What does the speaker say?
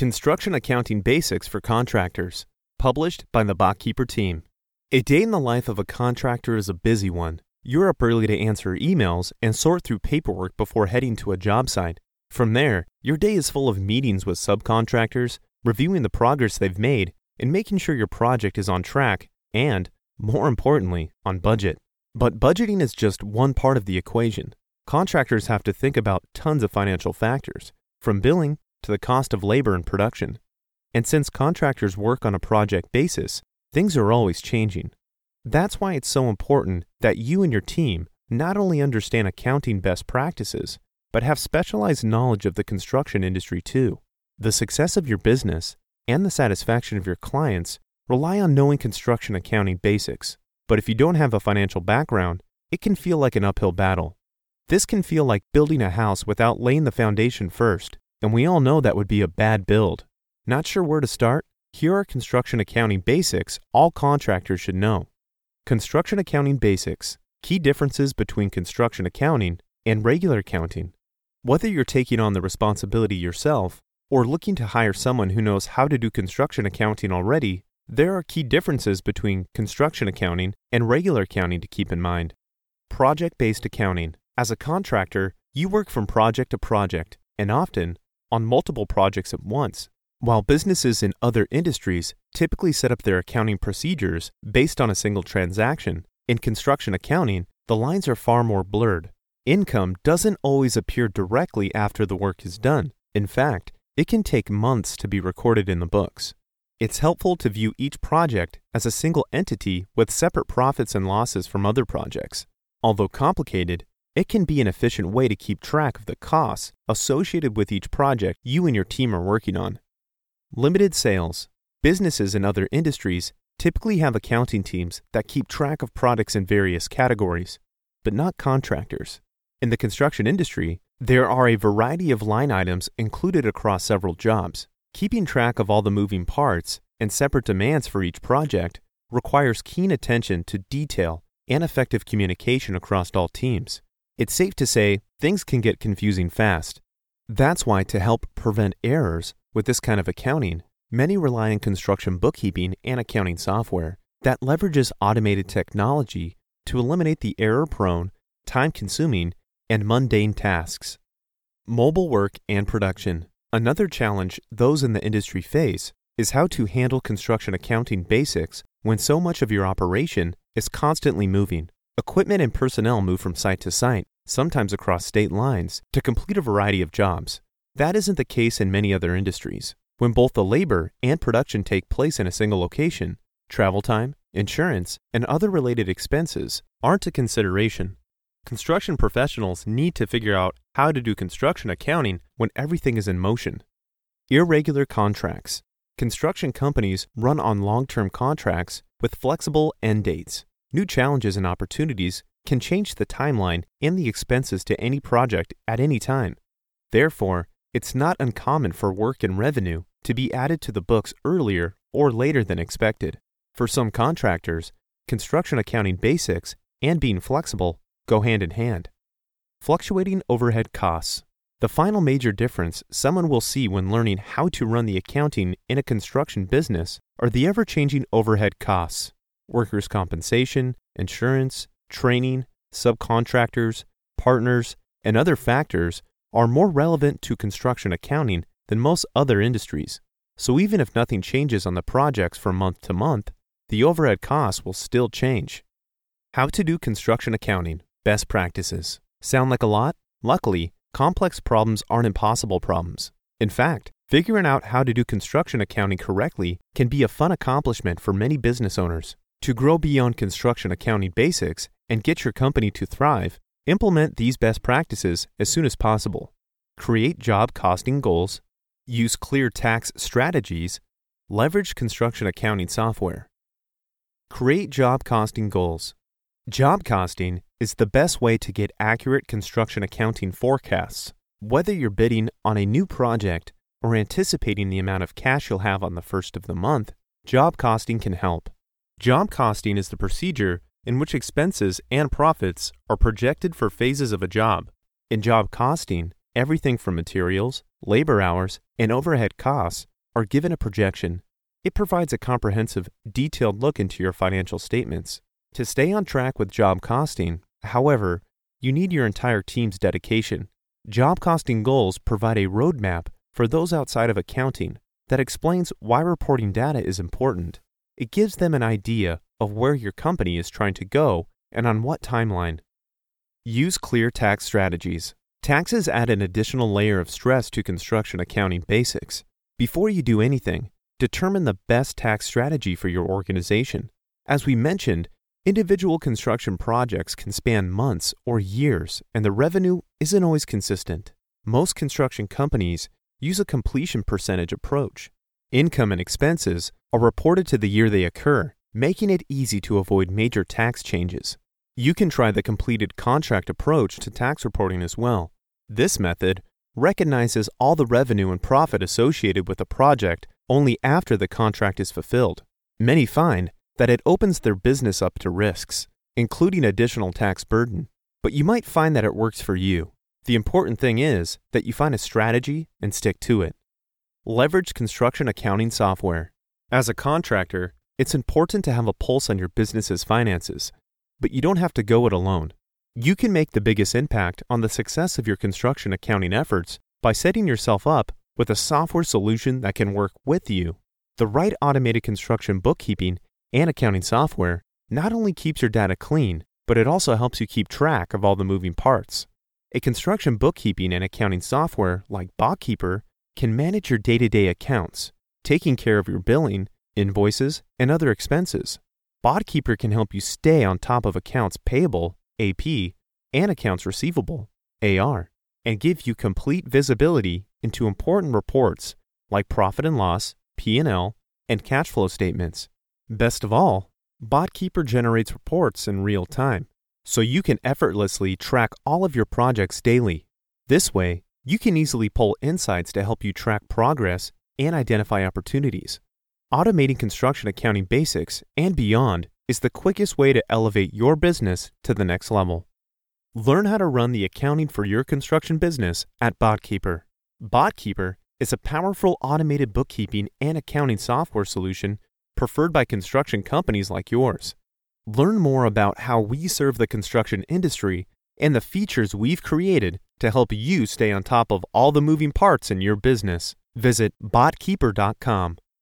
Construction Accounting Basics for Contractors, published by the Botkeeper team. A day in the life of a contractor is a busy one. You're up early to answer emails and sort through paperwork before heading to a job site. From there, your day is full of meetings with subcontractors, reviewing the progress they've made, and making sure your project is on track and, more importantly, on budget. But budgeting is just one part of the equation. Contractors have to think about tons of financial factors, from billing to the cost of labor and production. And since contractors work on a project basis, things are always changing. That's why it's so important that you and your team not only understand accounting best practices, but have specialized knowledge of the construction industry too. The success of your business and the satisfaction of your clients rely on knowing construction accounting basics. But if you don't have a financial background, it can feel like an uphill battle. This can feel like building a house without laying the foundation first, and we all know that would be a bad build. Not sure where to start? Here are construction accounting basics all contractors should know. Construction accounting basics key differences between construction accounting and regular accounting. Whether you're taking on the responsibility yourself or looking to hire someone who knows how to do construction accounting already, there are key differences between construction accounting and regular accounting to keep in mind. Project based accounting. As a contractor, you work from project to project and often on multiple projects at once. While businesses in other industries typically set up their accounting procedures based on a single transaction, in construction accounting, the lines are far more blurred. Income doesn't always appear directly after the work is done. In fact, it can take months to be recorded in the books. It's helpful to view each project as a single entity with separate profits and losses from other projects. Although complicated, it can be an efficient way to keep track of the costs associated with each project you and your team are working on. Limited sales. Businesses in other industries typically have accounting teams that keep track of products in various categories, but not contractors. In the construction industry, there are a variety of line items included across several jobs. Keeping track of all the moving parts and separate demands for each project requires keen attention to detail and effective communication across all teams. It's safe to say things can get confusing fast. That's why, to help prevent errors with this kind of accounting, many rely on construction bookkeeping and accounting software that leverages automated technology to eliminate the error prone, time consuming, and mundane tasks. Mobile work and production. Another challenge those in the industry face is how to handle construction accounting basics when so much of your operation is constantly moving. Equipment and personnel move from site to site, sometimes across state lines, to complete a variety of jobs. That isn't the case in many other industries. When both the labor and production take place in a single location, travel time, insurance, and other related expenses aren't a consideration. Construction professionals need to figure out how to do construction accounting when everything is in motion. Irregular contracts. Construction companies run on long term contracts with flexible end dates. New challenges and opportunities can change the timeline and the expenses to any project at any time. Therefore, it's not uncommon for work and revenue to be added to the books earlier or later than expected. For some contractors, construction accounting basics and being flexible go hand in hand. Fluctuating overhead costs. The final major difference someone will see when learning how to run the accounting in a construction business are the ever changing overhead costs workers' compensation, insurance, training, subcontractors, partners, and other factors are more relevant to construction accounting than most other industries. So even if nothing changes on the projects from month to month, the overhead costs will still change. How to do construction accounting best practices. Sound like a lot? Luckily, complex problems aren't impossible problems. In fact, figuring out how to do construction accounting correctly can be a fun accomplishment for many business owners. To grow beyond construction accounting basics and get your company to thrive, implement these best practices as soon as possible. Create job costing goals, use clear tax strategies, leverage construction accounting software. Create job costing goals. Job costing is the best way to get accurate construction accounting forecasts. Whether you're bidding on a new project or anticipating the amount of cash you'll have on the first of the month, job costing can help. Job costing is the procedure in which expenses and profits are projected for phases of a job. In job costing, Everything from materials, labor hours, and overhead costs are given a projection. It provides a comprehensive, detailed look into your financial statements. To stay on track with job costing, however, you need your entire team's dedication. Job costing goals provide a roadmap for those outside of accounting that explains why reporting data is important. It gives them an idea of where your company is trying to go and on what timeline. Use clear tax strategies. Taxes add an additional layer of stress to construction accounting basics. Before you do anything, determine the best tax strategy for your organization. As we mentioned, individual construction projects can span months or years, and the revenue isn't always consistent. Most construction companies use a completion percentage approach. Income and expenses are reported to the year they occur, making it easy to avoid major tax changes. You can try the completed contract approach to tax reporting as well. This method recognizes all the revenue and profit associated with a project only after the contract is fulfilled. Many find that it opens their business up to risks, including additional tax burden. But you might find that it works for you. The important thing is that you find a strategy and stick to it. Leverage construction accounting software. As a contractor, it's important to have a pulse on your business's finances but you don't have to go it alone. You can make the biggest impact on the success of your construction accounting efforts by setting yourself up with a software solution that can work with you. The right automated construction bookkeeping and accounting software not only keeps your data clean, but it also helps you keep track of all the moving parts. A construction bookkeeping and accounting software like BotKeeper can manage your day to day accounts, taking care of your billing, invoices, and other expenses. BotKeeper can help you stay on top of accounts payable, AP, and accounts receivable, AR, and give you complete visibility into important reports like profit and loss, P&L, and cash flow statements. Best of all, BotKeeper generates reports in real time, so you can effortlessly track all of your projects daily. This way, you can easily pull insights to help you track progress and identify opportunities. Automating construction accounting basics and beyond is the quickest way to elevate your business to the next level. Learn how to run the accounting for your construction business at BotKeeper. BotKeeper is a powerful automated bookkeeping and accounting software solution preferred by construction companies like yours. Learn more about how we serve the construction industry and the features we've created to help you stay on top of all the moving parts in your business. Visit botkeeper.com